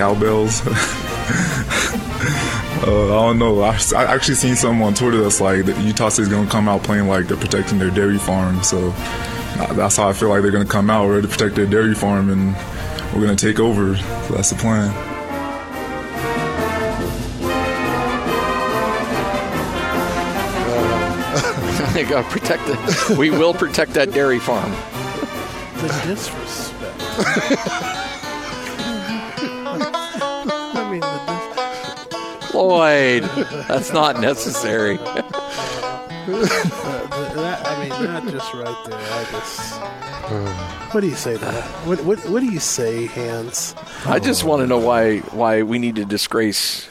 cowbells. Uh, I don't know. I, I actually seen something on Twitter that's like that Utah State's gonna come out playing like they're protecting their dairy farm. So uh, that's how I feel like they're gonna come out ready to protect their dairy farm, and we're gonna take over. So that's the plan. they got to protect it. We will protect that dairy farm. The disrespect. The that's not necessary. uh, that, I mean, that just right there. I just. What do you say to that? What, what, what do you say, Hans? I just want to know why why we need to disgrace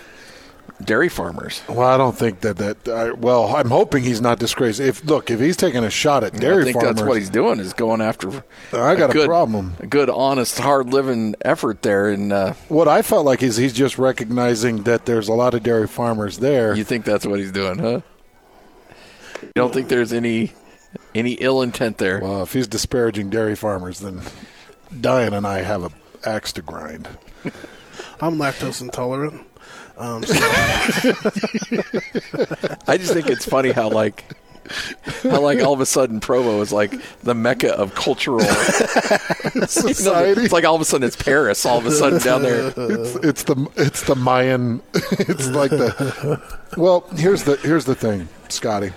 dairy farmers. Well, I don't think that that. I, well, I'm hoping he's not disgraced. If look, if he's taking a shot at dairy I think farmers, that's what he's doing is going after. I got a good, problem. A good, honest, hard living effort there, and uh, what I felt like is he's just recognizing that there's a lot of dairy farmers there. you think that's what he's doing, huh? You don't think there's any any ill intent there? well, if he's disparaging dairy farmers, then Dayan and I have a axe to grind. I'm lactose intolerant. Um, so I just think it's funny how like how like all of a sudden Provo is like the mecca of cultural Society. it's like all of a sudden it's Paris all of a sudden down there. it's it's the it's the Mayan. It's like the. Well, here's the here's the thing, Scotty.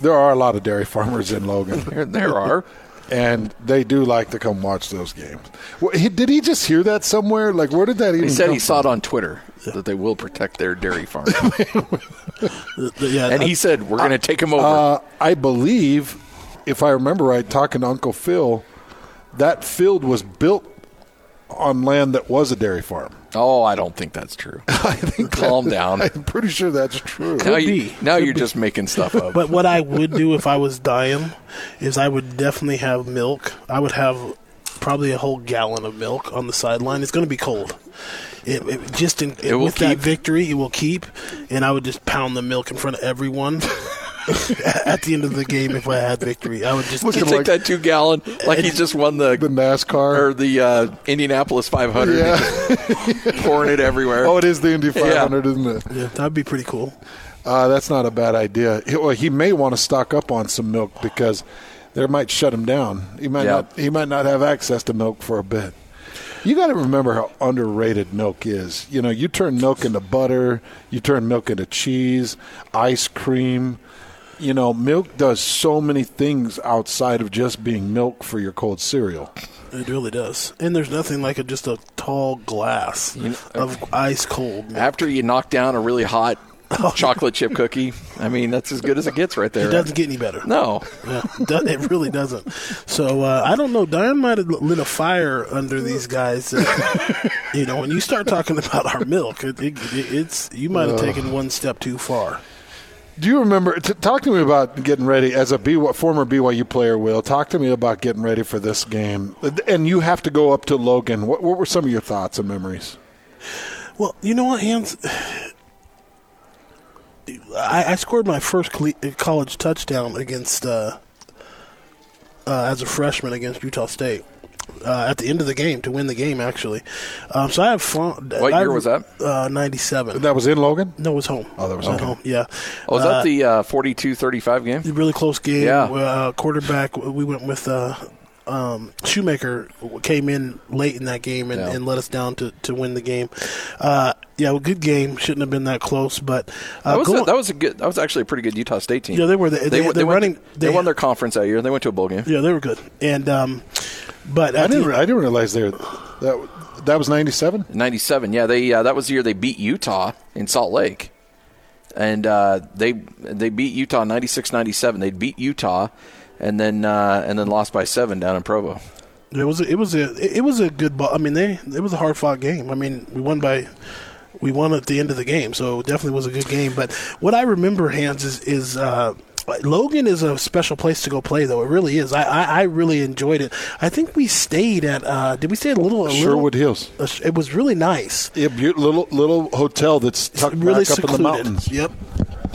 There are a lot of dairy farmers in Logan, There, there are. And they do like to come watch those games. Well, he, did he just hear that somewhere? Like, where did that even? He said come he saw it on Twitter that they will protect their dairy farm, the- the- yeah, and he said we're going to take them over. Uh, I believe, if I remember right, talking to Uncle Phil, that field was built on land that was a dairy farm. Oh, I don't think that's true. I think Calm that- down. I'm pretty sure that's true. Now, you, be. now you're just making stuff up. But what I would do if I was Dayan is I would definitely have milk. I would have probably a whole gallon of milk on the sideline. It's going to be cold. It, it just in, It will with that victory, it will keep, and I would just pound the milk in front of everyone at the end of the game if I had victory. I would just take like- that two gallon like he just won the the NASCAR. or the uh, Indianapolis 500, yeah. pouring it everywhere. oh, it is the Indy 500, isn't it? yeah, that'd be pretty cool. Uh, that's not a bad idea. He, well, he may want to stock up on some milk because there might shut him down. He might Yeah. not. He might not have access to milk for a bit. You got to remember how underrated milk is. You know, you turn milk into butter, you turn milk into cheese, ice cream. You know, milk does so many things outside of just being milk for your cold cereal. It really does. And there's nothing like a, just a tall glass of ice cold. milk. After you knock down a really hot chocolate chip cookie, I mean that's as good as it gets right there. It doesn't get any better. No, Yeah, it it really doesn't. So uh, I don't know. Dayan might have lit a fire under these guys. Uh, you know, when you start talking about our milk, it, it, it's you might have taken one step too far. Do you remember? T- talk to me about getting ready as a B- former BYU player. Will talk to me about getting ready for this game, and you have to go up to Logan. What, what were some of your thoughts and memories? Well, you know what, Hans? I, I scored my first college touchdown against uh, uh, as a freshman against Utah State. Uh, at the end of the game to win the game, actually. Um, so I have fun. What I- year was that? Uh, Ninety-seven. That was in Logan. no, it was home. Oh, that was at home. home. Yeah. oh, was Uh, that the uh, 42-35 game? really close game. Yeah. Uh, quarterback, we went with uh, um, Shoemaker, came in late in that game and, Yeah. and let us down to, to win the game. Uh, yeah, well, good game. Shouldn't have been that close, but uh, That was, go a, that was a good. That was actually a pretty good Utah State team. Yeah, they were. They, they, went- they're went- running. They, won their conference that year. They went to a bowl game. Yeah, they were good. And um, but I didn't. I didn't realize they were, that that was ninety seven. 97 yeah they uh, that was the year they beat utah in salt lake and uh, they they beat utah 96-97 they beat utah and then uh, and then lost by seven down in provo It was a, it was a it was a good ball. I mean, they it was a hard fought game. I mean, we won by we won at the end of the game, so it definitely was a good game. But what I remember, Hans, is is uh, Logan is a special place to go play, though. It really is. I, I, I really enjoyed it. I think we stayed at uh, did we stay at a little a Sherwood little, Hills. uh, it was really nice. Yeah, beau- little little hotel that's tucked really back up in the mountains. Yep.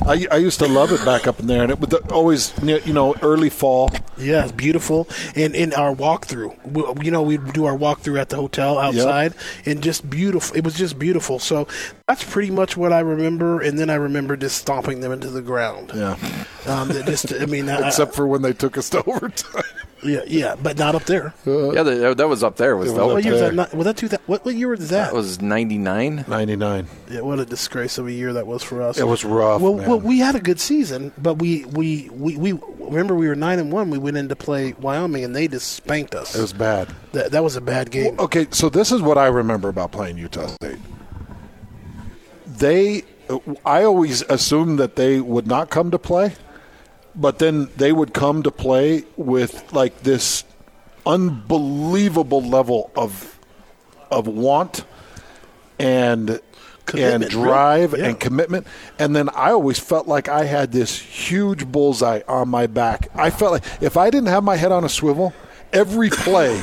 I, I used to love it back up in there, and it would always, you know, early fall. Yeah, it's beautiful. And in our walkthrough, we, you know, we'd do our walkthrough at the hotel outside, yep. and just beautiful. It was just beautiful. So that's pretty much what I remember. And then I remember just stomping them into the ground. Yeah. Um, just, I mean, except I, for when they took us to overtime. Yeah, yeah, but not up there. Uh, yeah, the, that was up there. Was, was what year was that? Not, was that two, what, what year was that? That was ninety nine. Ninety nine. Yeah, what a disgrace of a year that was for us. It was rough. Well, well, we had a good season, but we, we, we, we remember we were nine and one. We went in to play Wyoming, and they just spanked us. It was bad. That that was a bad game. Well, okay, so this is what I remember about playing Utah State. They, I always assumed that they would not come to play but then they would come to play with like this unbelievable level of of want and commitment, and drive yeah. and commitment. And then I always felt like I had this huge bullseye on my back. I felt like if I didn't have my head on a swivel, every play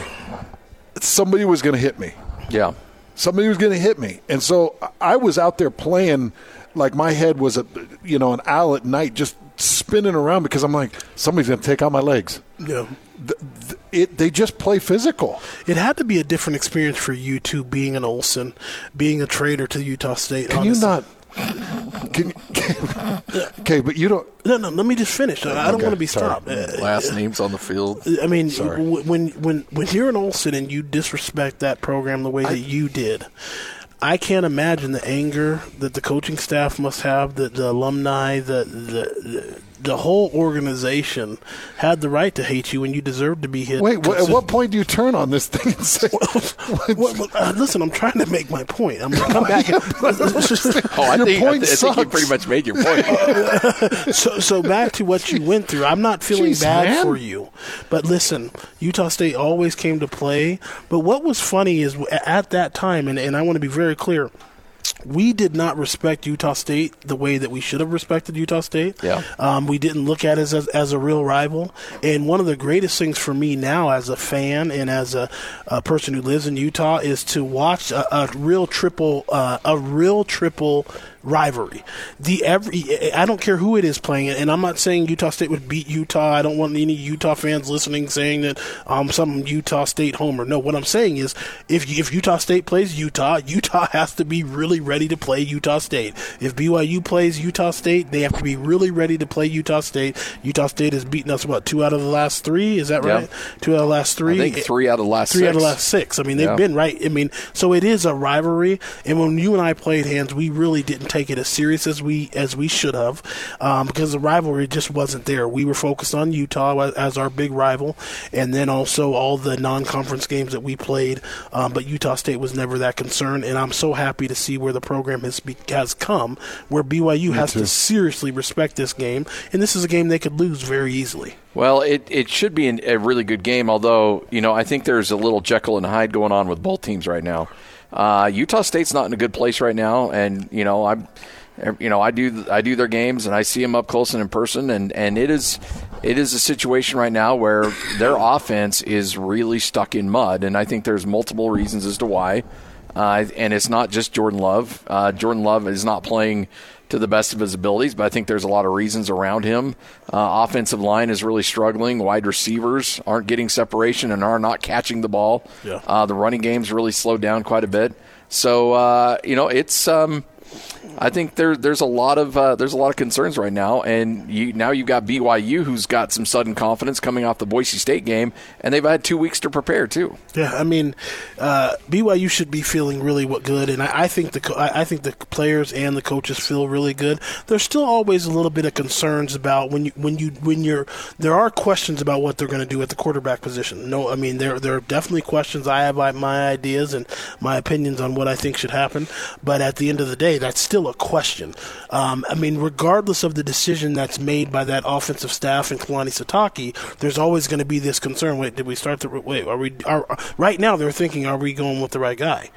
somebody was going to hit me. Yeah. Somebody was going to hit me. And so I was out there playing like my head was a you know an owl at night just spinning around because I'm like, somebody's going to take out my legs. Yeah. The, the, it, they just play physical. It had to be a different experience for you two, being an Olsen, being a trader to Utah State. Can honestly. you not? Can, can, okay, but you don't. No, no. Let me just finish. I, I don't want to be stopped. Uh, Last names on the field. I mean, when when when you're an Olsen and you disrespect that program the way I, that you did, I can't imagine the anger that the coaching staff must have, the, the alumni, the, the the whole organization had the right to hate you, and you deserved to be hit. Wait, what, at what point do you turn on this thing and say? well, well, uh, listen, I'm trying to make my point. I'm going to come back. And, oh, I think, I, I think, you pretty much made your point. so, so back to what you went through. I'm not feeling Jeez, bad man. for you, but listen, Utah State always came to play. But what was funny is at that time, and, and I want to be very clear we did not respect Utah State the way that we should have respected Utah State. Yeah. Um, we didn't look at it as, as a real rival. And one of the greatest things for me now, as a fan and as a, a person who lives in Utah, is to watch a, a real triple, uh, a real triple rivalry. The every I don't care who it is playing it, and I'm not saying Utah State would beat Utah. I don't want any Utah fans listening saying that um some Utah State homer. No, what I'm saying is if if Utah State plays Utah, Utah has to be really ready to play Utah State. If BYU plays Utah State, they have to be really ready to play Utah State. Utah State has beaten us what two out of the last three? Is that right? Two out of the last three. I think three out of the last three six. out of the last six. I mean, they've been right. I mean, so it is a rivalry. And when you and I played Hans, we really didn't take it as serious as we as we should have um, because the rivalry just wasn't there. We were focused on Utah as our big rival, and then also all the non-conference games that we played. Um, but Utah State was never that concerned, and I'm so happy to see where the program has be, has come, where BYU Me has too. to seriously respect this game, and this is a game they could lose very easily. Well, it, it should be an, a really good game, although, you know, I think there's a little Jekyll and Hyde going on with both teams right now. Uh, Utah State's not in a good place right now, and, you know, I'm you know, I do I do their games and I see them up close and in person, and and it is it is a situation right now where their offense is really stuck in mud, and I think there's multiple reasons as to why. Uh, and it's not just Jordan Love. Uh, Jordan Love is not playing to the best of his abilities, but I think there's a lot of reasons around him. Uh, offensive line is really struggling. Wide receivers aren't getting separation and are not catching the ball. Yeah. Uh, the running game's really slowed down quite a bit. So uh, you know, it's. Um, I think there there's a lot of uh, there's a lot of concerns right now, and you, now you've got BYU who's got some sudden confidence coming off the Boise State game, and they've had two weeks to prepare too. Yeah, I mean, uh, BYU should be feeling really good, and I, I think the I think the players and the coaches feel really good. There's still always a little bit of concerns about when you when you when you're there are questions about what they're going to do at the quarterback position. No, I mean there there are definitely questions. I have my ideas and my opinions on what I think should happen, but at the end of the day, that's still a question. Um, I mean, regardless of the decision that's made by that offensive staff and Kalani Sitake, there's always going to be this concern. Wait, did we start the wait? Are we? Are, right now they're thinking, are we going with the right guy?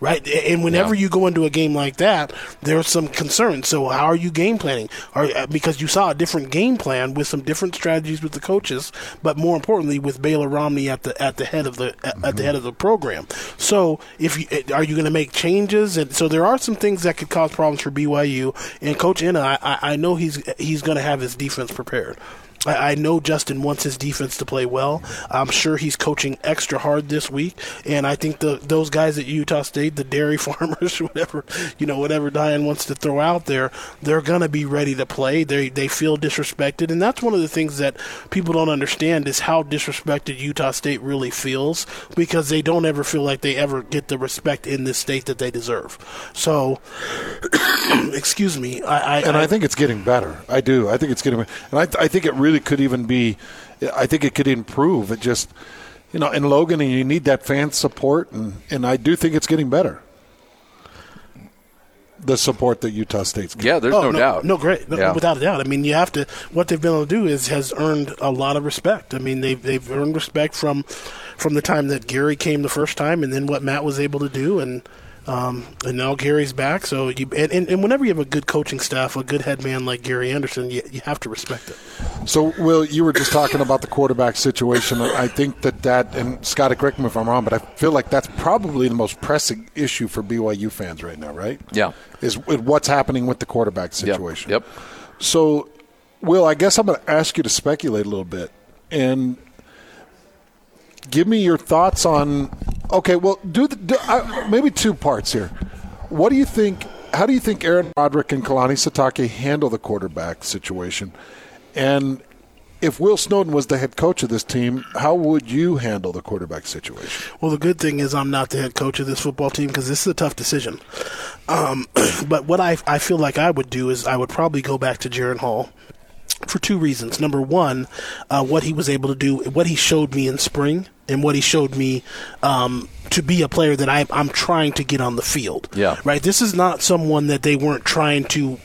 Right? And whenever Yeah. you go into a game like that, there's some concern. So how are you game planning? Are, uh, because you saw a different game plan with some different strategies with the coaches, but more importantly, with Baylor Romney at the at the head of the at, at the head of the program. So if you uh, are you going to make changes? And so there are some things that could cause problems for BYU. And Coach Ena, I, I I know he's he's going to have his defense prepared. I I know Justin wants his defense to play well. I'm sure he's coaching extra hard this week, and I think the those guys at Utah State, the dairy farmers, whatever you know, whatever Dayan wants to throw out there, they're gonna be ready to play. They they feel disrespected, and that's one of the things that people don't understand is how disrespected Utah State really feels because they don't ever feel like they ever get the respect in this state that they deserve. So, excuse me, I, I and I think it's getting better. I do. I think it's getting, and I, I think it really could even be. I think it could improve. It just, you know, in Logan, and you need that fan support, and and I do think it's getting better. The support that Utah State's getting. Yeah, there's Oh, no, doubt. No, great, no, Yeah. without a doubt. I mean, you have to. What they've been able to do is has earned a lot of respect. I mean, they've they've earned respect from from the time that Gary came the first time, and then what Matt was able to do, and um, and now Gary's back. So you and, and, and whenever you have a good coaching staff, a good head man like Gary Anderson, you, you have to respect it. So, Will, you were just talking about the quarterback situation. I think that that, and Scotty, correct me if I'm wrong, but I feel like that's probably the most pressing issue for BYU fans right now, right? Yeah. Is what's happening with the quarterback Yep. situation. Yep. So, Will, I guess I'm going to ask you to speculate a little bit and give me your thoughts on. Okay, well, do, the, do uh, maybe two parts here. What do you think? How do you think Aaron Roderick and Kalani Sitake handle the quarterback situation? And if Will Snowden was the head coach of this team, how would you handle the quarterback situation? Well, the good thing is I'm not the head coach of this football team because this is a tough decision. Um, but what I, I feel like I would do is I would probably go back to Jaren Hall for two reasons. Number one, uh, what he was able to do, what he showed me in spring, and what he showed me um, to be a player that I, I'm trying to get on the field. Yeah. Right? This is not someone that they weren't trying to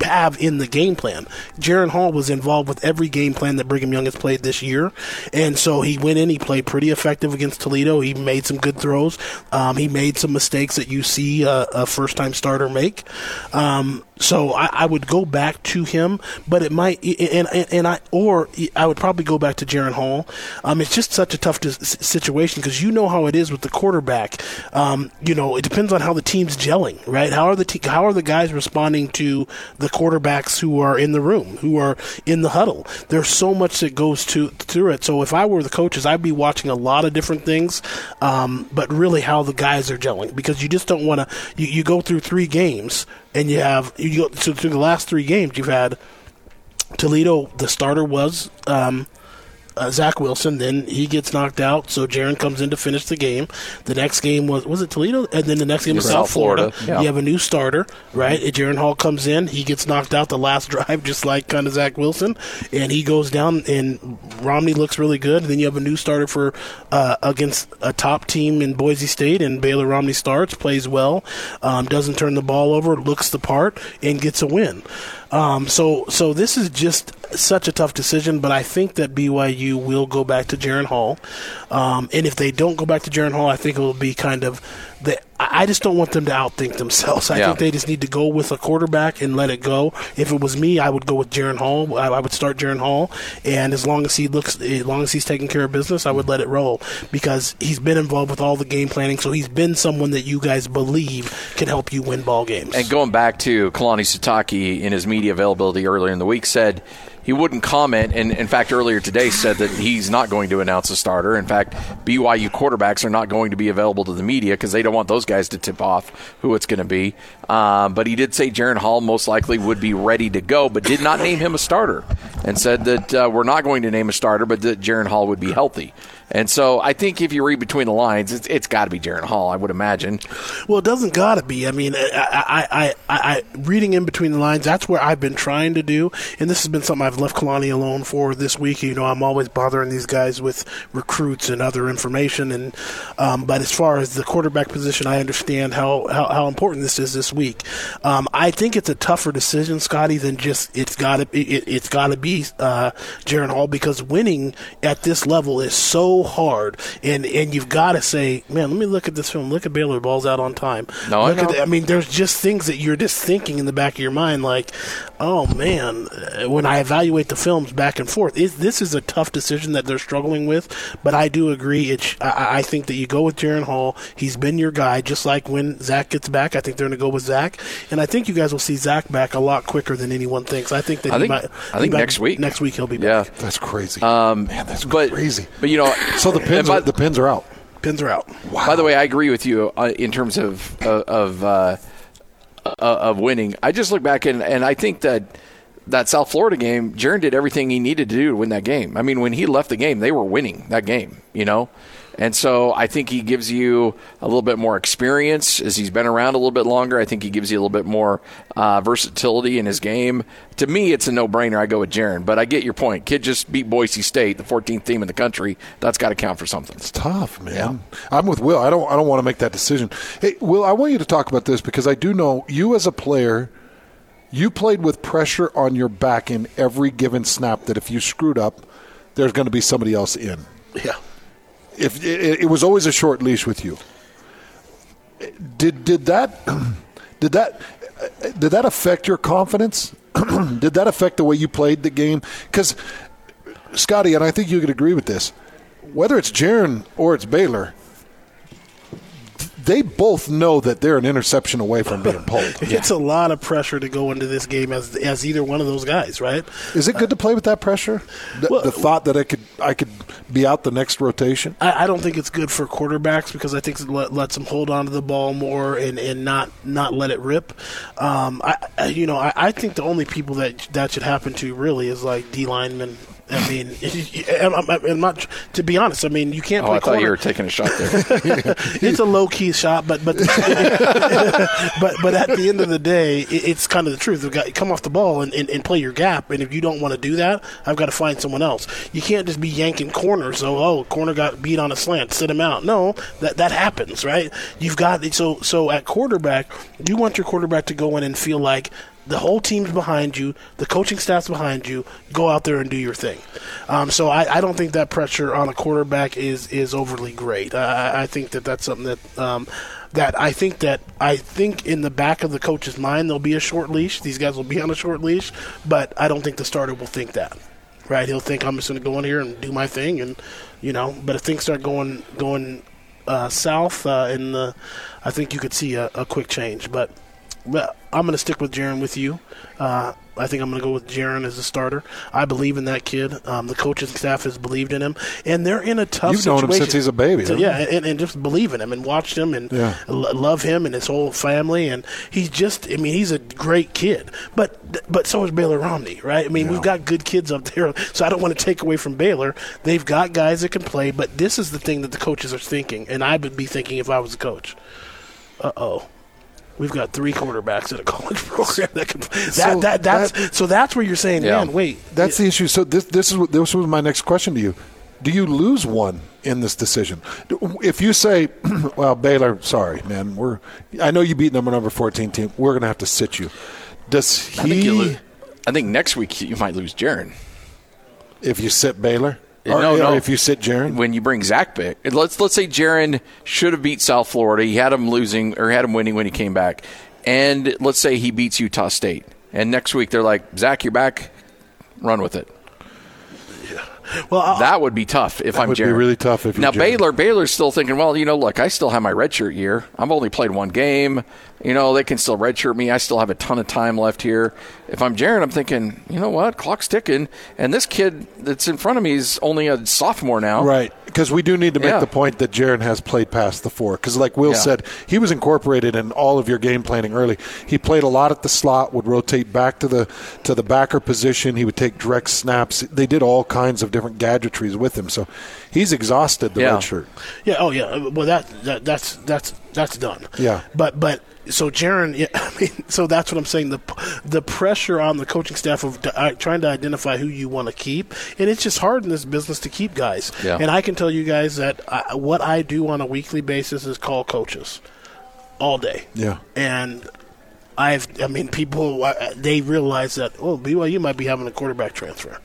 have in the game plan. Jaren Hall was involved with every game plan that Brigham Young has played this year, and so he went in. He played pretty effective against Toledo. He made some good throws. Um, he made some mistakes that you see a, a first-time starter make. Um, so I, I would go back to him, but it might, and and, and I or I would probably go back to Jaren Hall. Um, it's just such a tough dis- situation because you know how it is with the quarterback. Um, you know, it depends on how the team's gelling, right? How are the te- how are the guys responding to the quarterbacks who are in the room, who are in the huddle? There's so much that goes to through it. So if I were the coaches, I'd be watching a lot of different things, um, but really how the guys are gelling because you just don't want to. You, you go through three games and you have you go so through the last three games you've had Toledo. The starter was um, uh, Zach Wilson. Then he gets knocked out, so Jaren comes in to finish the game. The next game was was it Toledo, and then the next game was South South Florida. Florida, yeah. You have a new starter, right? And Jaren Hall comes in. He gets knocked out the last drive, just like kind of Zach Wilson, and he goes down. And Romney looks really good. And then you have a new starter for uh, against a top team in Boise State, and Baylor Romney starts, plays well, um, doesn't turn the ball over, looks the part, and gets a win. Um, so, so this is just such a tough decision, but I think that BYU will go back to Jaren Hall. Um, and if they don't go back to Jaren Hall, I think it will be kind of the. I I just don't want them to outthink themselves. I Yeah. think they just need to go with a quarterback and let it go. If it was me, I would go with Jaren Hall. I, I would start Jaren Hall, and as long as he looks, as long as he's taking care of business, I would let it roll because he's been involved with all the game planning. So he's been someone that you guys believe can help you win ball games. And going back to Kalani Sitake in his media availability earlier in the week said he wouldn't comment, and in fact earlier today said that he's not going to announce a starter. In fact, BYU quarterbacks are not going to be available to the media because they don't want those guys to tip off who it's going to be. Um, but he did say Jaren Hall most likely would be ready to go, but did not name him a starter, and said that uh, we're not going to name a starter, but that Jaren Hall would be healthy. And so I think if you read between the lines, it's, it's got to be Jaren Hall, I would imagine. Well, it doesn't gotta be. I mean, I, I, I, I, reading in between the lines, that's where I've been trying to do, and this has been something I've left Kalani alone for this week. You know, I'm always bothering these guys with recruits and other information, and um, but as far as the quarterback position, I understand how, how, how important this is this week. Um, I think it's a tougher decision, Scotty, than just it's gotta it, it's gotta be uh, Jaren Hall because winning at this level is so so hard, and and you've got to say, man, let me look at this film. Look at Baylor balls out on time. No, I look at know. the- I mean, there's just things that you're just thinking in the back of your mind, like, oh man, uh, when I evaluate the films back and forth, is this is a tough decision that they're struggling with. But I do agree. It sh- I, I think that you go with Jaren Hall. He's been your guy, just like when Zach gets back. I think they're going to go with Zach, and I think you guys will see Zach back a lot quicker than anyone thinks. I think that I he think- might. I he think might- next week. Next week he'll be back. Yeah. back. That's crazy. Um, Man, that's but, crazy. But you know, so the pins, by- are, the pins are out. Pins are out. Wow. By the way, I agree with you uh, in terms of uh, of uh, uh, of winning. I just look back and and I think that that South Florida game, Jaren did everything he needed to do to win that game. I mean, when he left the game, they were winning that game. You know. And so I think he gives you a little bit more experience as he's been around a little bit longer. I think he gives you a little bit more uh, versatility in his game. To me, it's a no-brainer. I go with Jaren, but I get your point. Kid just beat Boise State, the 14th team in the country. That's got to count for something. It's tough, man. I'm with Will. I don't. I don't want to make that decision. Hey, Will, I want you to talk about this because I do know you as a player. You played with pressure on your back in every given snap. That if you screwed up, there's going to be somebody else in. Yeah. If it, it was always a short leash with you. Did did that did that did that affect your confidence? did that affect the way you played the game? Because Scotty, and I think you could agree with this. Whether it's Jaren or it's Baylor, they both know that they're an interception away from being pulled. It's a lot of pressure to go into this game as as either one of those guys, right? Is it good to play with that pressure? The, Well- the thought that I could I could be out the next rotation. I, I don't think it's good for quarterbacks because I think it let, lets them hold on to the ball more and, and not not let it rip. Um, I, I you know I, I think the only people that that should happen to really is like D linemen. I mean, I'm, I'm, I'm not. To be honest, I mean you can't Oh, play I thought corner. you were taking a shot there. it's a low key shot, but but but but at the end of the day, it, it's kind of the truth. You've got to come off the ball and, and, and play your gap, and if you don't want to do that, I've got to find someone else. You can't just be yanking corners. So oh, corner got beat on a slant, sit him out. No, that that happens, right? You've got so so at quarterback, you want your quarterback to go in and feel like the whole team's behind you, the coaching staff's behind you. Go out there and do your thing. Um, so I, I don't think that pressure on a quarterback is is overly great. I, I think that that's something that um, that I think that I think in the back of the coach's mind there'll be a short leash. These guys will be on a short leash, but I don't think the starter will think that. Right? He'll think I'm just going to go in here and do my thing, and you know. But if things start going going uh, south uh, in the, I think you could see a, a quick change. But but I'm going to stick with Jaren with you. Uh, I think I'm going to go with Jaren as a starter. I believe in that kid. Um, the coaching staff has believed in him, and they're in a tough. You've known him situation. since he's a baby, So, yeah, and, and just believe in him and watched him and Yeah. lo- love him and his whole family. And he's just, I mean, he's a great kid. But but so is Baylor Romney, right? I mean, we've got good kids up there. So I don't want to take away from Baylor. They've got guys that can play, but this is the thing that the coaches are thinking, and I would be thinking if I was a coach. Uh oh. We've got three quarterbacks at a college program that can. That, So that that's that- so that's where you're saying, Yeah. man, wait, That's the issue. So this this is what- this was my next question to you. Do you lose one in this decision? If you say, "Well, Baylor, sorry, man, we're I know you beat number number fourteen team. We're going to have to sit you." Does I think, he? lo- I think next week you might lose Jaren. If you sit Baylor, or, No, or no. If you sit Jaren, when you bring Zach back. Let's let's say Jaren should have beat South Florida. He had him losing or had him winning when he came back. And let's say he beats Utah State. And next week they're like, Zach, you're back. Run with it. well, I, That would be tough if I'm would be really tough if now Jaren. Baylor. Baylor's still thinking, well, you know, look, I still have my redshirt year. I've only played one game. You know, they can still redshirt me. I still have a ton of time left here. If I'm Jaren, I'm thinking, you know what, clock's ticking, and this kid that's in front of me is only a sophomore now. Right, because we do need to make Yeah. the point that Jaren has played past the four. Because, like Will Yeah. said, he was incorporated in all of your game planning early. He played a lot at the slot, would rotate back to the to the backer position. He would take direct snaps. They did all kinds of different gadgetries with him. So he's exhausted the Yeah. red shirt. Yeah. Oh, yeah. Well, that, that that's that's that's done. Yeah. But but so Jaren, yeah, I mean, so that's what I'm saying. The the pressure on the coaching staff of uh, trying to identify who you want to keep, and it's just hard in this business to keep guys. Yeah. And I can tell you guys that I, what I do on a weekly basis is call coaches all day. Yeah. And. I've, I mean, people, uh, they realize that, oh, BYU might be having a quarterback transfer.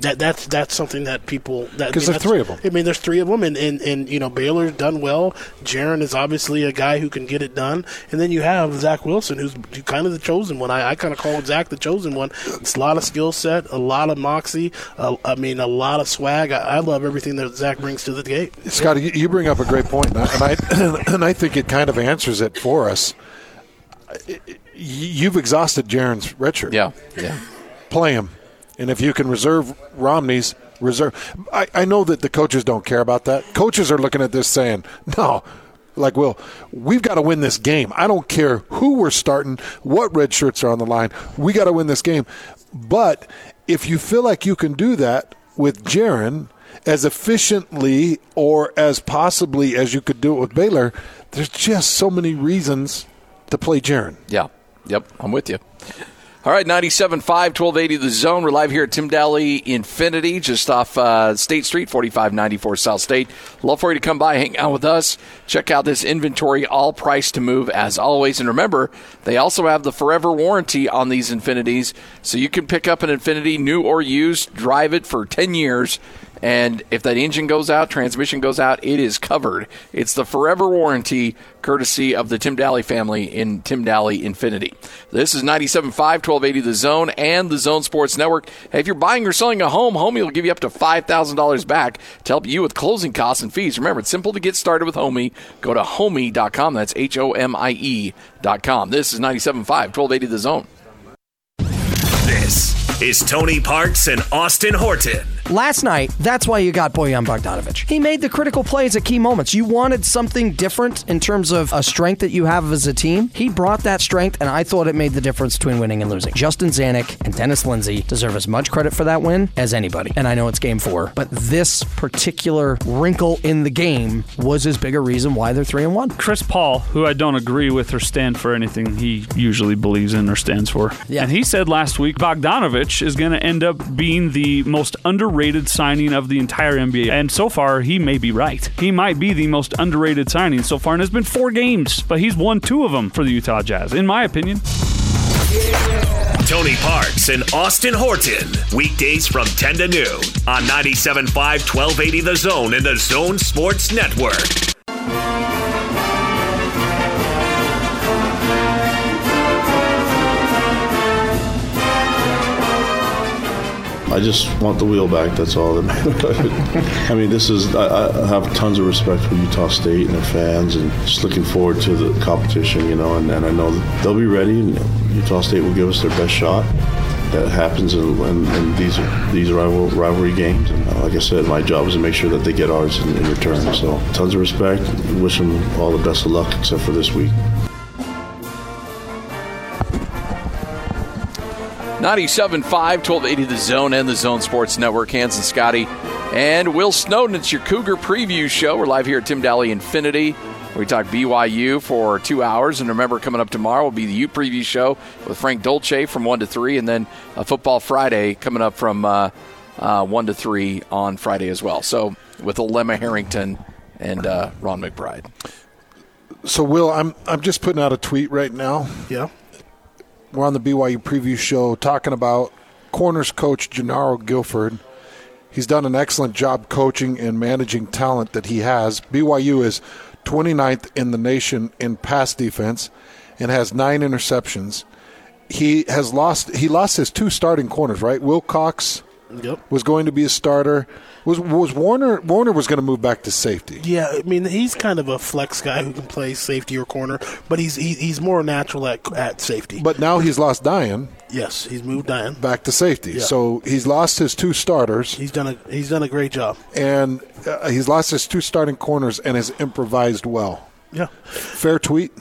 That that's that's something that people that 'Cause I mean, there's that's- three them. I mean, there's three of them, and, and and you know Baylor's done well. Jaren is obviously a guy who can get it done, and then you have Zach Wilson, who's kind of the chosen one. I, I kind of call Zach the chosen one. It's a lot of skill set, a lot of moxie. Uh, I mean, a lot of swag. I, I love everything that Zach brings to the game. Scotty, you- you bring up a great point, and I, and I and I think it kind of answers it for us. You've exhausted Jaren's redshirt. Yeah, yeah. play him, and if you can reserve Romney's reserve, I, I know that the coaches don't care about that. Coaches are looking at this saying, "No." Like, Will, we've got to win this game. I don't care who we're starting, what red shirts are on the line. We got to win this game. But if you feel like you can do that with Jaren as efficiently or as possibly as you could do it with Baylor, there's just so many reasons to play Jaren. Yeah. Yep. I'm with you. All right, 97.5, 1280 The Zone. We're live here at Tim Dahle Infiniti, just off uh, State Street, 4594 South State. Love for you to come by, hang out with us, check out this inventory, all price to move as always. And remember, they also have the forever warranty on these Infinitis, so you can pick up an Infiniti, new or used, drive it for 10 years. And if that engine goes out, transmission goes out, it is covered. It's the forever warranty, courtesy of the Tim Dahle family in Tim Dahle Infiniti. This is 97.5, 1280 The Zone, and the Zone Sports Network. Hey, if you're buying or selling a home, Homie will give you up to $5,000 back to help you with closing costs and fees. Remember, it's simple to get started with Homie. Go to homie.com. That's H O M I E.com. This is 97.5, 1280 The Zone. This is Tony Parks and Austin Horton. Last night, that's why you got Bojan Bogdanovic. He made the critical plays at key moments. You wanted something different in terms of a strength that you have as a team. He brought that strength, and I thought it made the difference between winning and losing. Justin Zanik and Dennis Lindsey deserve as much credit for that win as anybody. And I know it's game four, but this particular wrinkle in the game was as big a reason why they're three and one. Chris Paul, who I don't agree with or stand for anything he usually believes in or stands for. Yeah. And he said last week Bogdanovic is going to end up being the most underrated signing of the entire NBA. And so far, he may be right. He might be the most underrated signing so far, and it's been four games, but he's won two of them for the Utah Jazz, in my opinion. Tony Parks and Austin Horton. Weekdays from 10 to noon on 97.5, 1280 The Zone and the Zone Sports Network. I just want the wheel back. That's all. I mean, this is. I, I have tons of respect for Utah State and their fans, and just looking forward to the competition. You know, and, and I know they'll be ready. And Utah State will give us their best shot. That happens in, in, in these these rival, rivalry games. And uh, like I said, my job is to make sure that they get ours in, in return. So, tons of respect. Wish them all the best of luck, except for this week. 97.5, 1280 The Zone and the Zone Sports Network. Hans and Scotty and Will Snowden. It's your Cougar preview show. We're live here at Tim Dahle Infiniti. We talk BYU for two hours. And remember, coming up tomorrow will be the U preview show with Frank Dolce from 1 to 3. And then a Football Friday coming up from uh, uh, 1 to 3 on Friday as well. So with Alema Harrington and uh, Ron McBride. So, Will, I'm I'm just putting out a tweet right now. Yeah. We're on the BYU preview show talking about corners coach Jernaro Gilford. He's done an excellent job coaching and managing talent that he has. BYU is 29th in the nation in pass defense and has nine interceptions. He has lost he lost his two starting corners, right? Wilcox Yep. was going to be a starter. Was was Warner Warner was going to move back to safety. Yeah, I mean he's kind of a flex guy who can play safety or corner, but he's he, he's more natural at at safety. But now he's lost Dayan yes, he's moved down. back to safety. Yeah. So he's lost his two starters. He's done a he's done a great job. and uh, he's lost his two starting corners and has improvised well. Yeah, Fair tweet.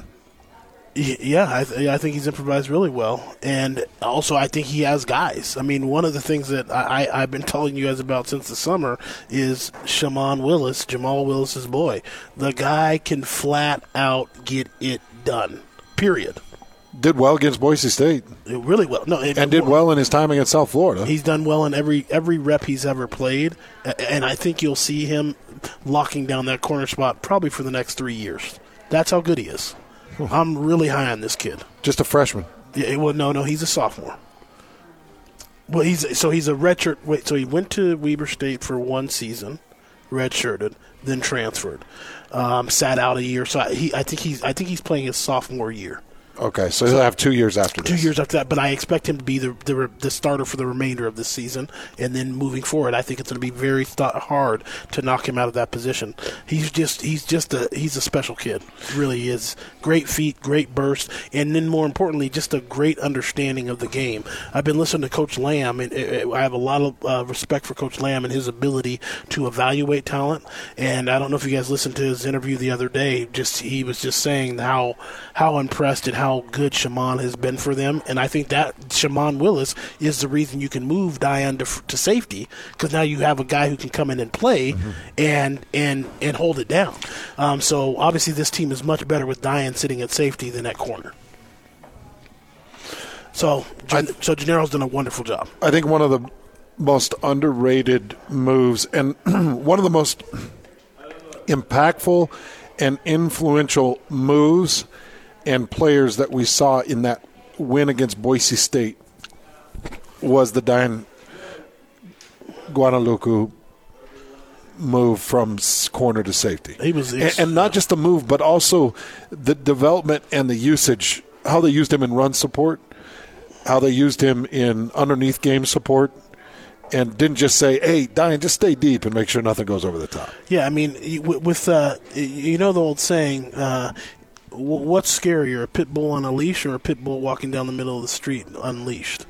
Yeah, I, th- I think he's improvised really well, and also I think he has guys. I mean, one of the things that I, I, I've been telling you guys about since the summer is Shaman Willis, Jamal Willis's boy. The guy can flat out get it done. Period. Did well against Boise State Really well. No, and did well in his time against South Florida. He's done well in every every rep he's ever played, and I think you'll see him locking down that corner spot probably for the next three years. That's how good he is. I'm really high on this kid. Just a freshman. Yeah, well, no, no, he's a sophomore. Well, he's so he's a redshirt. Wait, so he went to Weber State for one season, redshirted, then transferred, um, sat out a year. So I, he, I think he's I think he's playing his sophomore year. Okay, so he'll have two years after this. Two years after that, but I expect him to be the the, the starter for the remainder of this season, and then moving forward, I think it's going to be very th- hard to knock him out of that position. He's just he's just a he's a special kid, really is. Great feet, great burst, and then more importantly, just a great understanding of the game. I've been listening to Coach Lamb, and uh, I have a lot of uh, respect for Coach Lamb and his ability to evaluate talent. And I don't know if you guys listened to his interview the other day. Just he was just saying how how impressed and how how good Shaman has been for them, and I think that Shaman Willis is the reason you can move Dayan to, to safety because now you have a guy who can come in and play mm-hmm. and and and hold it down. Um, so obviously, this team is much better with Dayan sitting at safety than at corner. So, Gen- so Jernaro's done a wonderful job. I think one of the most underrated moves and one of the most impactful and influential moves and players that we saw in that win against Boise State was the Dayan Ghanwoloku move from corner to safety. He was, and, and, not just the move, but also the development and the usage, how they used him in run support, how they used him in underneath game support. And didn't just say, "Hey, Dayan, just stay deep and make sure nothing goes over the top." Yeah, I mean, with uh, you know the old saying, uh, what's scarier, a pit bull on a leash or a pit bull walking down the middle of the street unleashed?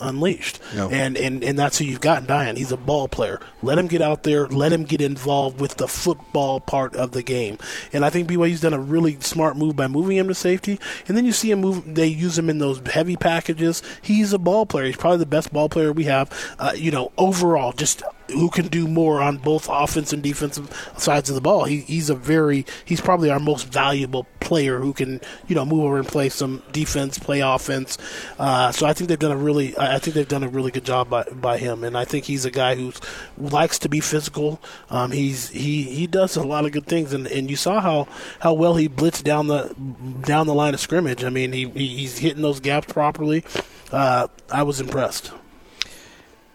Unleashed, and and and that's who you've got in Dayan. He's a ball player. Let him get out there. Let him get involved with the football part of the game. And I think BYU's done a really smart move by moving him to safety. And then you see him move. They use him in those heavy packages. He's a ball player. He's probably the best ball player we have. Uh, you know, overall, just who can do more on both offense and defensive sides of the ball. He, he's a very he's probably our most valuable player who can you know move over and play some defense, play offense. Uh, so I think they've done a really I think they've done a really good job by, by him, and I think he's a guy who likes to be physical. Um, he's he he does a lot of good things, and, and you saw how, how well he blitzed down the down the line of scrimmage. I mean he, he's hitting those gaps properly. Uh, I was impressed.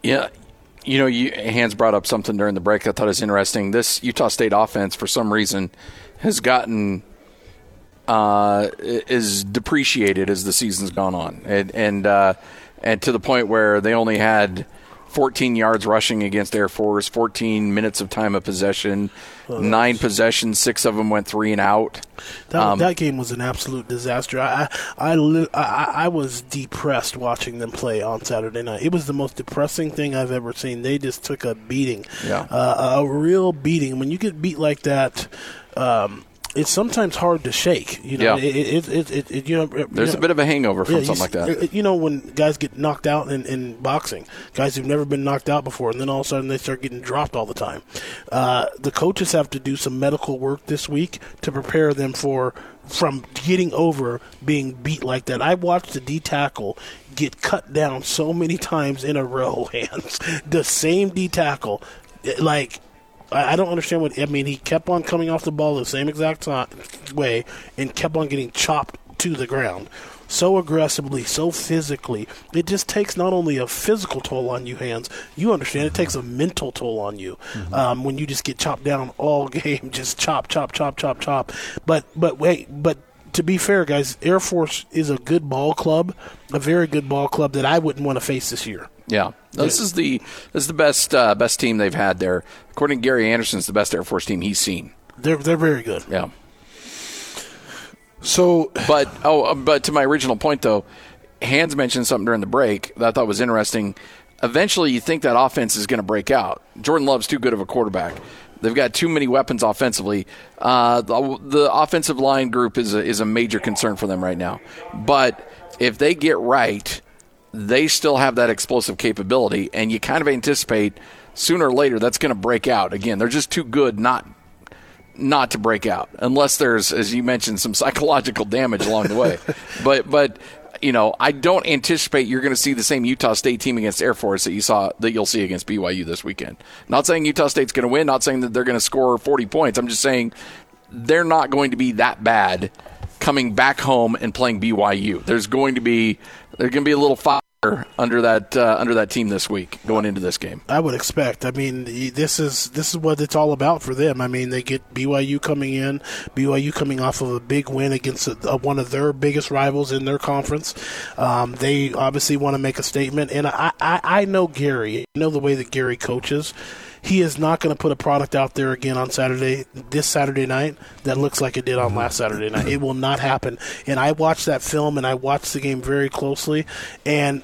Yeah, you know, you, Hans brought up something during the break I thought was interesting. This Utah State offense, for some reason, has gotten uh, is depreciated as the season's gone on, and and uh, and to the point where they only had 14 yards rushing against Air Force, 14 minutes of time of possession, nine possessions, six of them went three and out. That, um, that game was an absolute disaster. I, I, I, I, was depressed watching them play on Saturday night. It was the most depressing thing I've ever seen. They just took a beating, yeah. Uh, a real beating. When you get beat like that, um, it's sometimes hard to shake. You know, yeah. it, it, it, it, you know. There's you know, a bit of a hangover from yeah, something like that. You know, when guys get knocked out in, in boxing, guys who've never been knocked out before, and then all of a sudden they start getting dropped all the time. Uh, the coaches have to do some medical work this week to prepare them for from getting over being beat like that. I watched the D tackle get cut down so many times in a row, Hans. the same D tackle, like I, don't understand what I mean. He kept on coming off the ball the same exact way and kept on getting chopped to the ground so aggressively, so physically. It just takes not only a physical toll on you, Hans. You understand it takes a mental toll on you mm-hmm. um, when you just get chopped down all game, just chop, chop, chop, chop, chop. But but wait, but to be fair, guys, Air Force is a good ball club, a very good ball club that I wouldn't want to face this year. Yeah, this is the this is the best uh, best team they've had there. According to Gary Anderson, it's the best Air Force team he's seen. They're they're very good. Yeah. So, but oh, uh, but to my original point though, Hans mentioned something during the break that I thought was interesting. Eventually, you think that offense is going to break out. Jordan Love's too good of a quarterback. They've got too many weapons offensively. Uh, the, the, offensive line group is a, is a major concern for them right now. But if they get right, they still have that explosive capability, and you kind of anticipate sooner or later that's going to break out. Again, they're just too good not not to break out unless there's, as you mentioned, some psychological damage along the way. but but you know, I don't anticipate you're going to see the same Utah State team against Air Force that you saw that you'll see against BYU this weekend. Not saying Utah State's going to win, not saying that they're going to score 40 points. I'm just saying they're not going to be that bad coming back home and playing BYU. There's going to be there's going to be a little under that uh, under that team this week going into this game. I would expect. I mean, this is this is what it's all about for them. I mean, they get BYU coming in, BYU coming off of a big win against a, a, one of their biggest rivals in their conference. Um, they obviously want to make a statement, and I, I, I know Gary. I know the way that Gary coaches he is not going to put a product out there again on Saturday, this Saturday night, that looks like it did on last Saturday night. It will not happen. And I watched that film and I watched the game very closely, and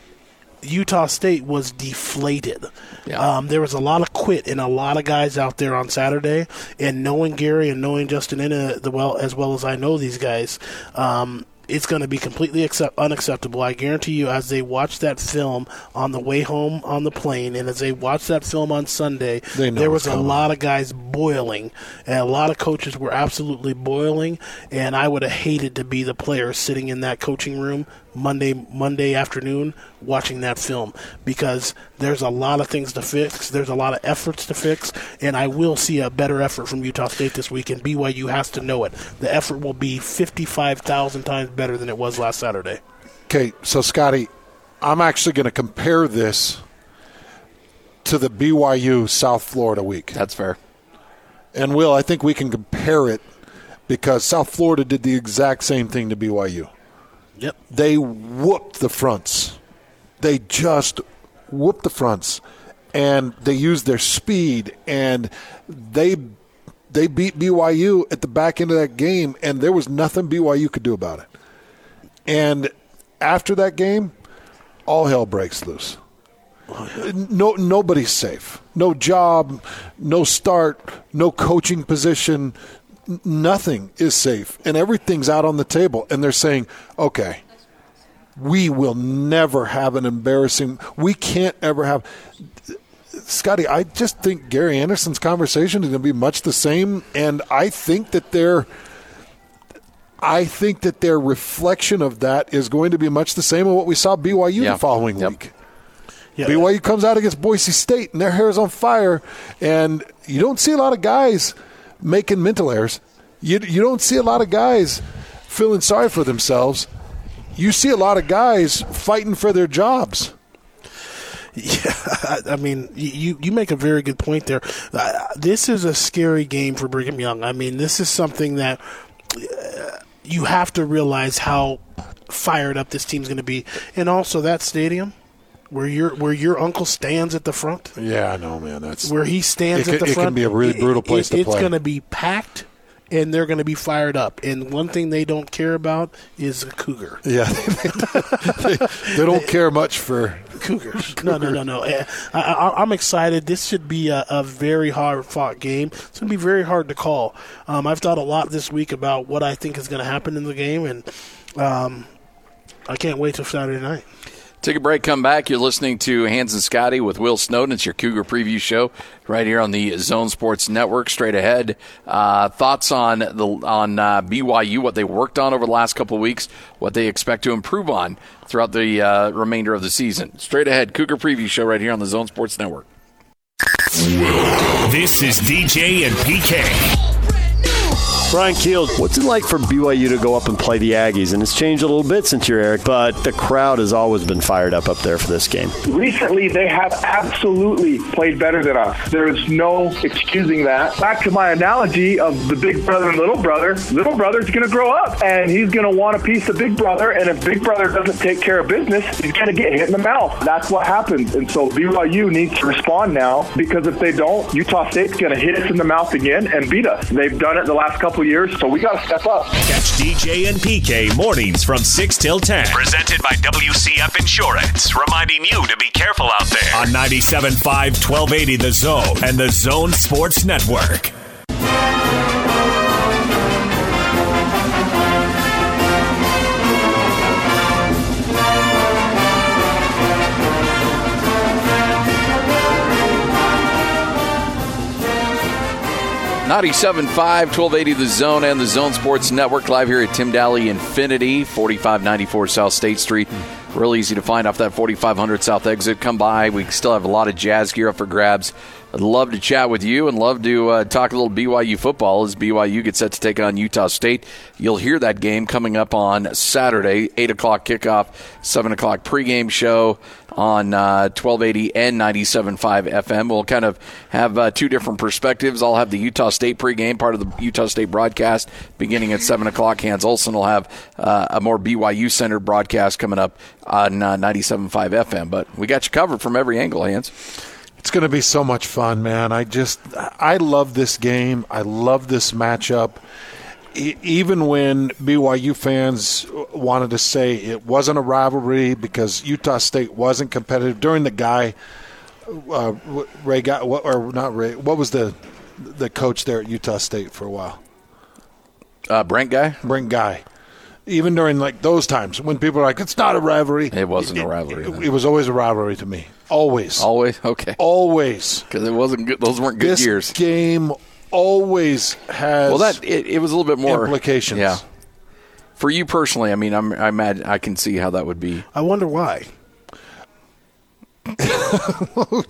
Utah State was deflated. Yeah. Um, there was a lot of quit and a lot of guys out there on Saturday. And knowing Gary and knowing Justin Ena the well as well as I know these guys, um, it's going to be completely accept- unacceptable. I guarantee you, as they watch that film on the way home on the plane, and as they watch that film on Sunday, there was a lot of guys boiling, and a lot of coaches were absolutely boiling. And I would have hated to be the player sitting in that coaching room Monday Monday afternoon watching that film because there's a lot of things to fix. There's a lot of efforts to fix, and I will see a better effort from Utah State this week. And BYU has to know it. The effort will be 55,000 times better than it was last Saturday. Okay, so Scotty, I'm actually going to compare this to the BYU South Florida week. That's fair. And Will, I think we can compare it because South Florida did the exact same thing to BYU. Yep. They whooped the fronts. They just whooped the fronts, and they used their speed, and they they beat BYU at the back end of that game, and there was nothing BYU could do about it. And after that game, all hell breaks loose. No, nobody's safe. No job, no start, no coaching position, nothing is safe and everything's out on the table and they're saying okay we will never have an embarrassing we can't ever have Scotty, I just think Gary Anderson's conversation is going to be much the same, and I think that their, I think that their reflection of that is going to be much the same of what we saw BYU yeah. the following yep. week. Yeah. BYU comes out against Boise State, and their hair is on fire, and you don't see a lot of guys making mental errors. You, you don't see a lot of guys feeling sorry for themselves. You see a lot of guys fighting for their jobs. Yeah, I mean, you you make a very good point there. This is a scary game for Brigham Young. I mean, this is something that uh, you have to realize how fired up this team's going to be, and also that stadium where your where your uncle stands at the front. Yeah, I know, man. That's where he stands it, at the it front. It can be a really brutal place it, to it's play. It's going to be packed, and they're going to be fired up. And one thing they don't care about is a cougar. Yeah, they, they, don't care much for cougars. No, no, no, no. Eh, I, am excited. This should be a, a very hard fought game. It's going to be very hard to call. Um, I've thought a lot this week about what I think is going to happen in the game, and um, I can't wait till Saturday night. Take a break, come back. You're listening to Hans and Scotty with Will Snowden. It's your Cougar preview show right here on the Zone Sports Network. Straight ahead, uh, thoughts on the on uh, BYU, what they worked on over the last couple of weeks, what they expect to improve on throughout the uh, remainder of the season. Straight ahead, Cougar preview show right here on the Zone Sports Network. This is DJ and PK. Bryan Kehl, what's it like for BYU to go up and play the Aggies? And it's changed a little bit since you're Eric, but the crowd has always been fired up up there for this game. Recently, they have absolutely played better than us. There's no excusing that. Back to my analogy of the big brother and little brother, little brother's going to grow up and he's going to want a piece of big brother. And if big brother doesn't take care of business, he's going to get hit in the mouth. That's what happens. And so BYU needs to respond now because if they don't, Utah State's going to hit us in the mouth again and beat us. They've done it the last couple years, so we got to step up. Catch DJ and PK mornings from 6 till 10. Presented by WCF Insurance, reminding you to be careful out there. On 97.5, 1280 The Zone and The Zone Sports Network. 97.5, 1280 The Zone and the Zone Sports Network live here at Tim Dahle Infiniti, 4594 South State Street. Real easy to find off that 4500 South exit. Come by. We still have a lot of jazz gear up for grabs. I'd love to chat with you and love to uh, talk a little BYU football as BYU gets set to take on Utah State. You'll hear that game coming up on Saturday, 8 o'clock kickoff, 7 o'clock pregame show on uh, 1280 and 97.5 FM. We'll kind of have uh, two different perspectives. I'll have the Utah State pregame, part of the Utah State broadcast, beginning at 7 o'clock. Hans Olsen will have uh, a more BYU centered broadcast coming up on uh, 97.5 FM. But we got you covered from every angle, Hans. It's going to be so much fun, man. I just, I love this game. I love this matchup. E- even when BYU fans wanted to say it wasn't a rivalry because Utah State wasn't competitive during the guy, uh, Ray Guy, what, or not Ray, what was the the coach there at Utah State for a while? Uh, Brent Guy? Brent Guy. Even during like those times when people are like, it's not a rivalry. It wasn't a rivalry. It, it was always a rivalry to me. Always. Always? Okay. Always. Because it wasn't good. Those weren't good this years. game always has Well, that it, it was a little bit more implications. Yeah. For you personally, I mean, I'm, I imagine I can see how that would be. I wonder why.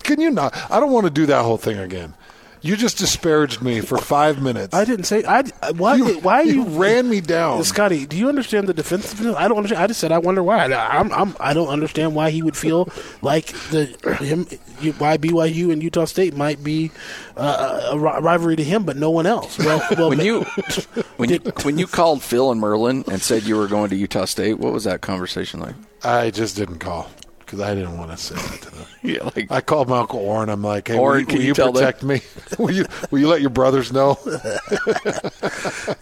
Can you not? I don't want to do that whole thing again. You just disparaged me for five minutes. I didn't say. I why? why you you ran me down. Scotty, do you understand the defensiveness? I don't understand. I just said I wonder why. I, I'm, I'm, I don't understand why he would feel like the him you- why BYU and Utah State might be uh, a rivalry to him, but no one else. Well, well When you when you when you called Phil and Merlin and said you were going to Utah State, what was that conversation like? I just didn't call because I didn't want to say that to them. Yeah, like I called my uncle Orrin. I'm like, hey, Orrin, will, can will you you, tell them? protect me? will you will you let your brothers know?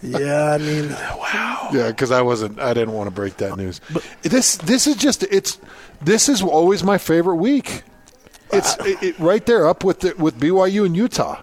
yeah, I mean, wow. Yeah, because I wasn't. I didn't want to break that news. this this is just it's this is always my favorite week. It's it, it, right there up with the, with BYU and Utah.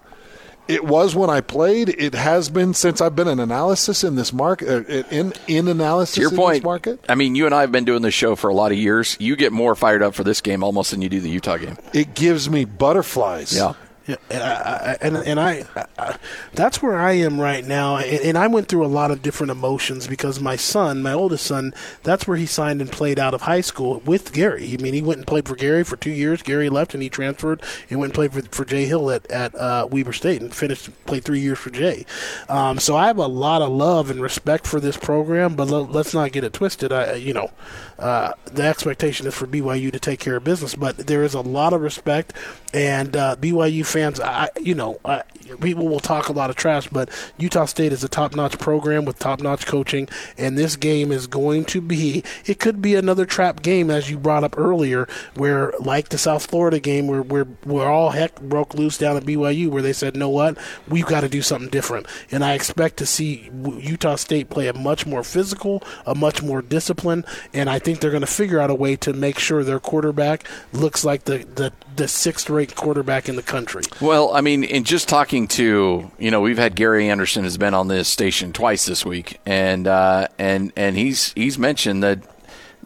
It was when I played. It has been since I've been in analysis in this market. Uh, in in analysis to your in point, this market. I mean, you and I have been doing this show for a lot of years. You get more fired up for this game almost than you do the Utah game. It gives me butterflies. Yeah. Yeah, and I, and, I, I, that's where I am right now. And, and I went through a lot of different emotions because my son, my oldest son, that's where he signed and played out of high school with Gary. I mean, he went and played for Gary for two years. Gary left and he transferred and went and played for, for Jay Hill at, at uh, Weber State and finished, played three years for Jay. Um, so I have a lot of love and respect for this program, but let, let's not get it twisted. I, you know, uh, the expectation is for BYU to take care of business, but there is a lot of respect, and uh, BYU fans, I, you know, I, people will talk a lot of trash, but Utah State is a top-notch program with top-notch coaching, and this game is going to be. It could be another trap game, as you brought up earlier, where like the South Florida game, where where where all heck broke loose down at BYU, where they said, "Know what? We've got to do something different," and I expect to see Utah State play a much more physical, a much more disciplined, and I think they're going to figure out a way to make sure their quarterback looks like the the, the sixth-rate quarterback in the country. Well, I mean, in just talking to you know, we've had Gary Anderson has been on this station twice this week, and uh, and and he's he's mentioned that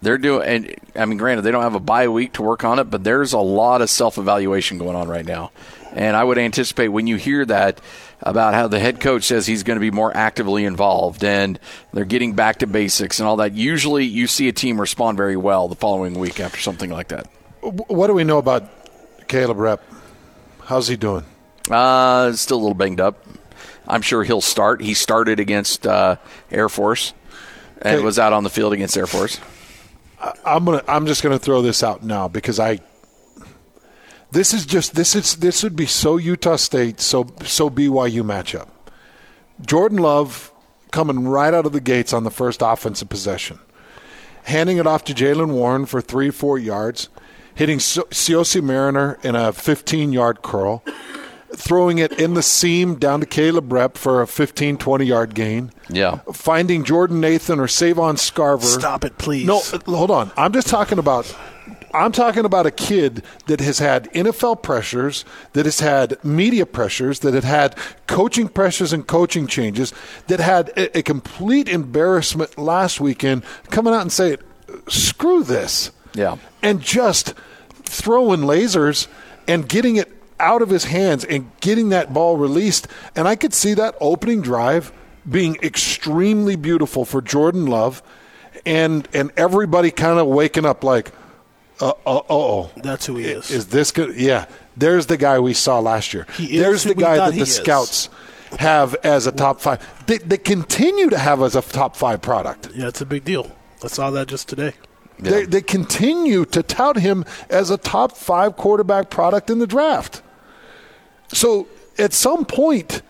they're doing. And I mean, granted, they don't have a bye week to work on it, but there's a lot of self evaluation going on right now, and I would anticipate when you hear that about how the head coach says he's going to be more actively involved and they're getting back to basics and all that. Usually, you see a team respond very well the following week after something like that. What do we know about Caleb Repp? How's he doing? Uh, still a little banged up. I'm sure he'll start. He started against uh, Air Force and Okay. was out on the field against Air Force. I'm gonna. I'm just gonna throw this out now because I. This is just this is this would be so Utah State so so BYU matchup. Jordan Love coming right out of the gates on the first offensive possession, handing it off to Jaylen Warren for three four yards, hitting So- Siaosi Mariner in a 15 yard curl, throwing it in the seam down to Caleb Repp for a 15 20 yard gain Yeah. finding Jordan Nathan or Savon Scarver. Stop it, please. No, uh, hold on. I'm just talking about. I'm talking about a kid that has had NFL pressures, that has had media pressures, that had had coaching pressures and coaching changes, that had a, a complete embarrassment last weekend. Coming out and saying, "Screw this," Yeah. and just throwing lasers and getting it out of his hands and getting that ball released. And I could see that opening drive being extremely beautiful for Jordan Love. and and everybody kind of waking up like, uh uh oh, That's who he is. is this good? Yeah, there's the guy we saw last year. He is there's the guy that he the is. scouts have as a top five. They, they continue to have as a top five product. yeah, it's a big deal. I saw that just today. They, they continue to tout him as a top five quarterback product in the draft. So at some point,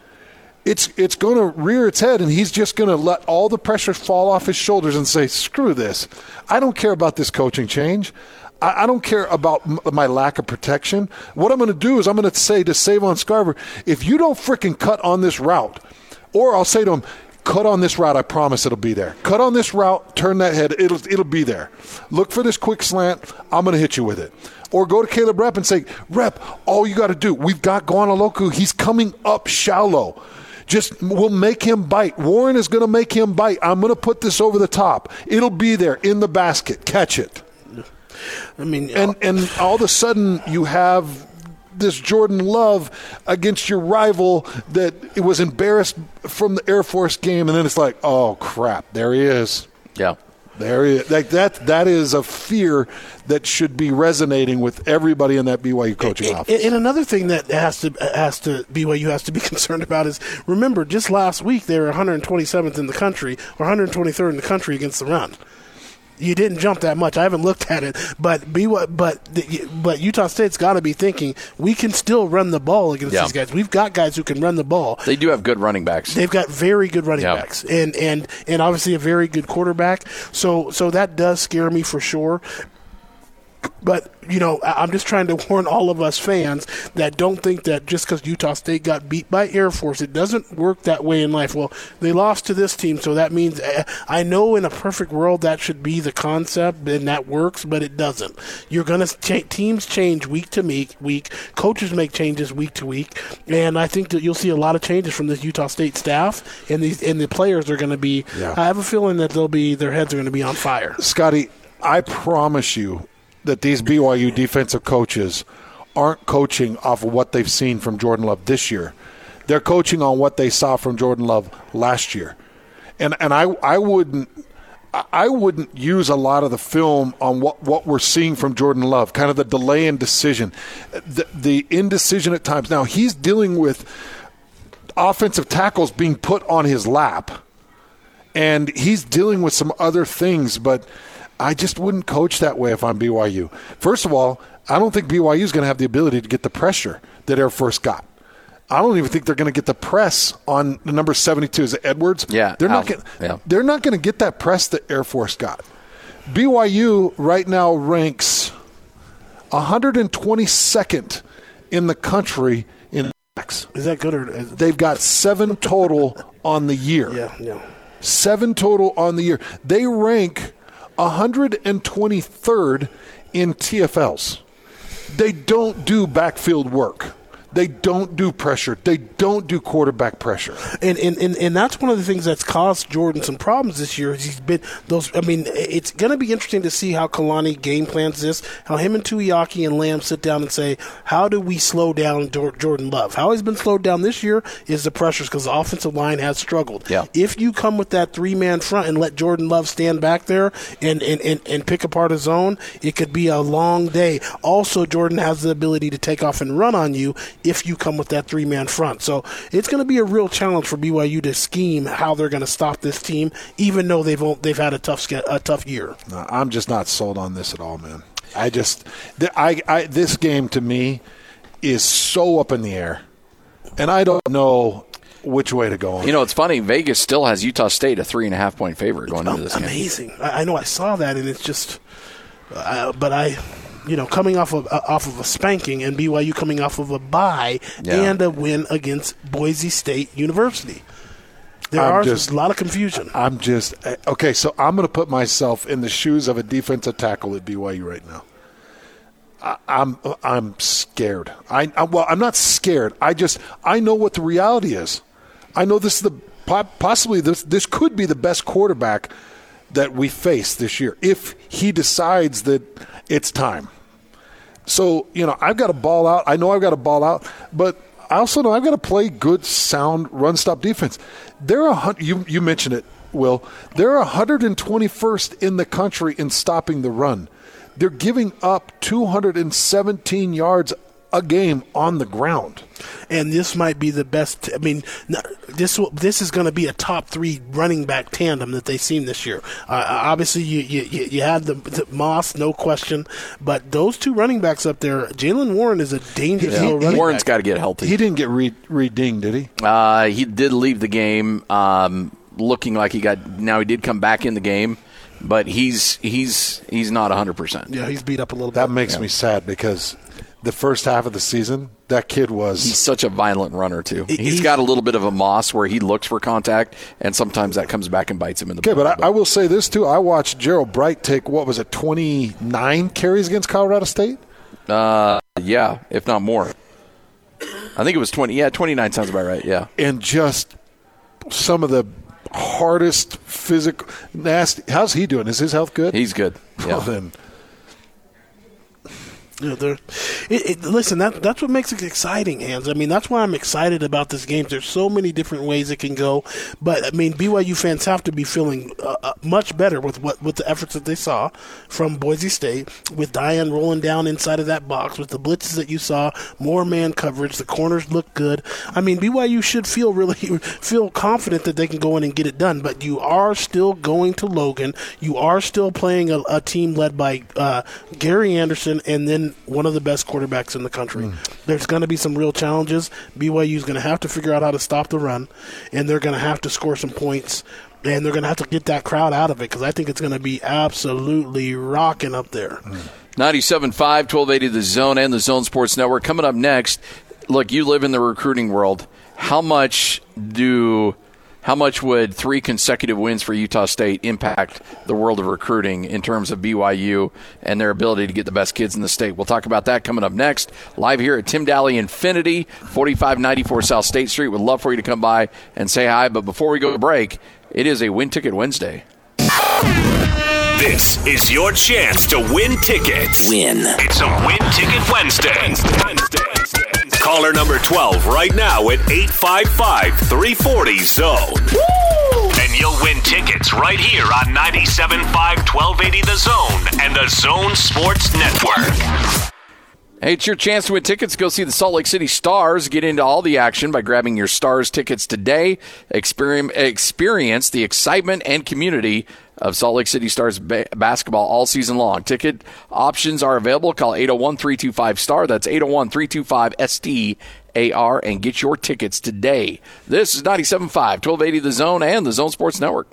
it's it's going to rear its head, and he's just going to let all the pressure fall off his shoulders and say, "Screw this! I don't care about this coaching change. I, I don't care about m- my lack of protection. What I'm going to do is I'm going to say to Savon Scarver, if you don't frickin' cut on this route, or I'll say to him." Cut on this route. I promise it'll be there. Cut on this route. Turn that head. It'll it'll be there. Look for this quick slant. I'm going to hit you with it. Or go to Caleb Repp and say, Repp, all you got to do. We've got Ghanwoloku. He's coming up shallow. Just we'll make him bite. Warren is going to make him bite. I'm going to put this over the top. It'll be there in the basket. Catch it. I mean, And uh, and all of a sudden you have this Jordan Love against your rival that it was embarrassed from the Air Force game, and then it's like, oh crap, there he is. Yeah. There he is. Like that. That is a fear that should be resonating with everybody in that BYU coaching And, office. and another thing that has to has to BYU has to be concerned about is remember just last week they were 127th in the country or 123rd in the country against the run. You didn't jump that much. I haven't looked at it, but BYU, but the- but Utah State's got to be thinking we can still run the ball against Yeah. these guys. We've got guys who can run the ball. They do have good running backs. They've got very good running Yeah. backs, and and and obviously a very good quarterback. So so that does scare me for sure. But you know, I'm just trying to warn all of us fans that don't think that just because Utah State got beat by Air Force, it doesn't work that way in life. Well, they lost to this team, so that means eh, I know in a perfect world that should be the concept and that works, but it doesn't. You're gonna teams change week to week, week. Coaches make changes week to week, and I think that you'll see a lot of changes from this Utah State staff, and these and the players are going to be. Yeah. I have a feeling that they'll be their heads are going to be on fire. Scotty, I promise you that these BYU defensive coaches aren't coaching off of what they've seen from Jordan Love this year. They're coaching on what they saw from Jordan Love last year. And and I I wouldn't I- wouldn't use a lot of the film on what, what we're seeing from Jordan Love, kind of the delay in decision, the, the indecision at times. Now, he's dealing with offensive tackles being put on his lap and he's dealing with some other things, but I just wouldn't coach that way if I'm BYU. First of all, I don't think BYU is going to have the ability to get the pressure that Air Force got. I don't even think they're going to get the press on the number 72. Is it Edwards? Yeah, They're not Al- going yeah. they're not going to get that press that Air Force got. BYU right now ranks 122nd in the country in sacks. Is that good or is, They've got 7 total on the year yeah, yeah. seven total on the year. They rank 123rd in TFLs. They don't do backfield work. They don't do pressure. They don't do quarterback pressure. And, and, and, and that's one of the things that's caused Jordan some problems this year. He's been those. I mean, it's going to be interesting to see how Kalani game plans this. How him and Tuiaki and Lamb sit down and say, how do we slow down Jordan Love? How he's been slowed down this year is the pressures because the offensive line has struggled. Yeah. If you come with that three man front and let Jordan Love stand back there and, and, and, and pick apart a zone, it could be a long day. Also, Jordan has the ability to take off and run on you if you come with that three man front. So it's going to be a real challenge for BYU to scheme how they're going to stop this team, even though they've they've had a tough a tough year. No, I'm just not sold on this at all, man. I just, I, I, this game to me is so up in the air, and I don't know which way to go. On. You know, it's funny. Vegas still has Utah State a three and a half point favorite going into this game. Amazing. I, I know I saw that, and it's just, uh, but I. You know, coming off of uh, off of a spanking, and BYU coming off of a bye Yeah. and a win against Boise State University, there I'm are just- a lot of confusion. I'm just uh, okay. So I'm going to put myself in the shoes of a defensive tackle at BYU right now. I, I'm I'm scared. I, I well, I'm not scared. I just I know what the reality is. I know this is the possibly this this could be the best quarterback that we face this year if he decides that it's time. So, you know, I've got to ball out. I know I've got to ball out, but I also know I've got to play good, sound run stop defense. They're a you you mentioned it. Will, they're 121st in the country in stopping the run. They're giving up 217 yards a game on the ground. and this might be the best. I mean, this will, this is going to be a top three running back tandem that they've seen this year. Uh, obviously, you you, you you had the, the Moss, no question, but those two running backs up there, Jaylen Warren is a dangerous Yeah. little running Warren's back. got to get healthy. He didn't get re- re-dinged, did he? Uh, he did leave the game, um, looking like he got. Now he did come back in the game, but he's he's he's not hundred percent. Yeah, he's beat up a little bit. That bit. makes me sad because the first half of the season, that kid was. He's such a violent runner too. He- He's got a little bit of a moss where he looks for contact, and sometimes that comes back and bites him in the. Okay, butt. but I, I will say this too. I watched Gerold Bright take what was it, twenty nine carries against Colorado State. Uh, yeah, if not more. I think it was twenty. Yeah, twenty nine sounds about right. Yeah. and just some of the hardest physical nasty. How's he doing? Is his health good? He's good. Well, Yeah. Then Yeah, they're, it, it, listen, that that's what makes it exciting, Hans. I mean, that's why I'm excited about this game. There's so many different ways it can go, but I mean, BYU fans have to be feeling uh, uh, much better with what with the efforts that they saw from Boise State, with Dayan rolling down inside of that box, with the blitzes that you saw, more man coverage, the corners look good. I mean, BYU should feel really feel confident that they can go in and get it done. But you are still going to Logan. You are still playing a, a team led by uh, Gary Anderson, and then one of the best quarterbacks in the country. There's going to be some real challenges. BYU is going to have to figure out how to stop the run, and they're going to have to score some points, and they're going to have to get that crowd out of it because I think it's going to be absolutely rocking up there. 97.5, 1280 The Zone and the Zone Sports Network. Coming up next, look, you live in the recruiting world. How much do how much would three consecutive wins for Utah State impact the world of recruiting in terms of BYU and their ability to get the best kids in the state? We'll talk about that coming up next. Live here at Tim Dahle Infiniti, 4594 South State Street. Would love for you to come by and say hi. But before we go to break, it is a Win Ticket Wednesday. This is your chance to win tickets. Win. It's a Win Ticket Wednesday. Caller number 12 right now at 855 340 Zone. And you'll win tickets right here on 97.5 1280 The Zone and the Zone Sports Network. Hey, it's your chance to win tickets. Go see the Salt Lake City Stars. Get into all the action by grabbing your Stars tickets today. Experience, experience the excitement and community of Salt Lake City Stars ba- basketball all season long. Ticket options are available. Call 801 325 STAR. That's 801 325 STAR and get your tickets today. This is 97.5, 1280 The Zone and the Zone Sports Network.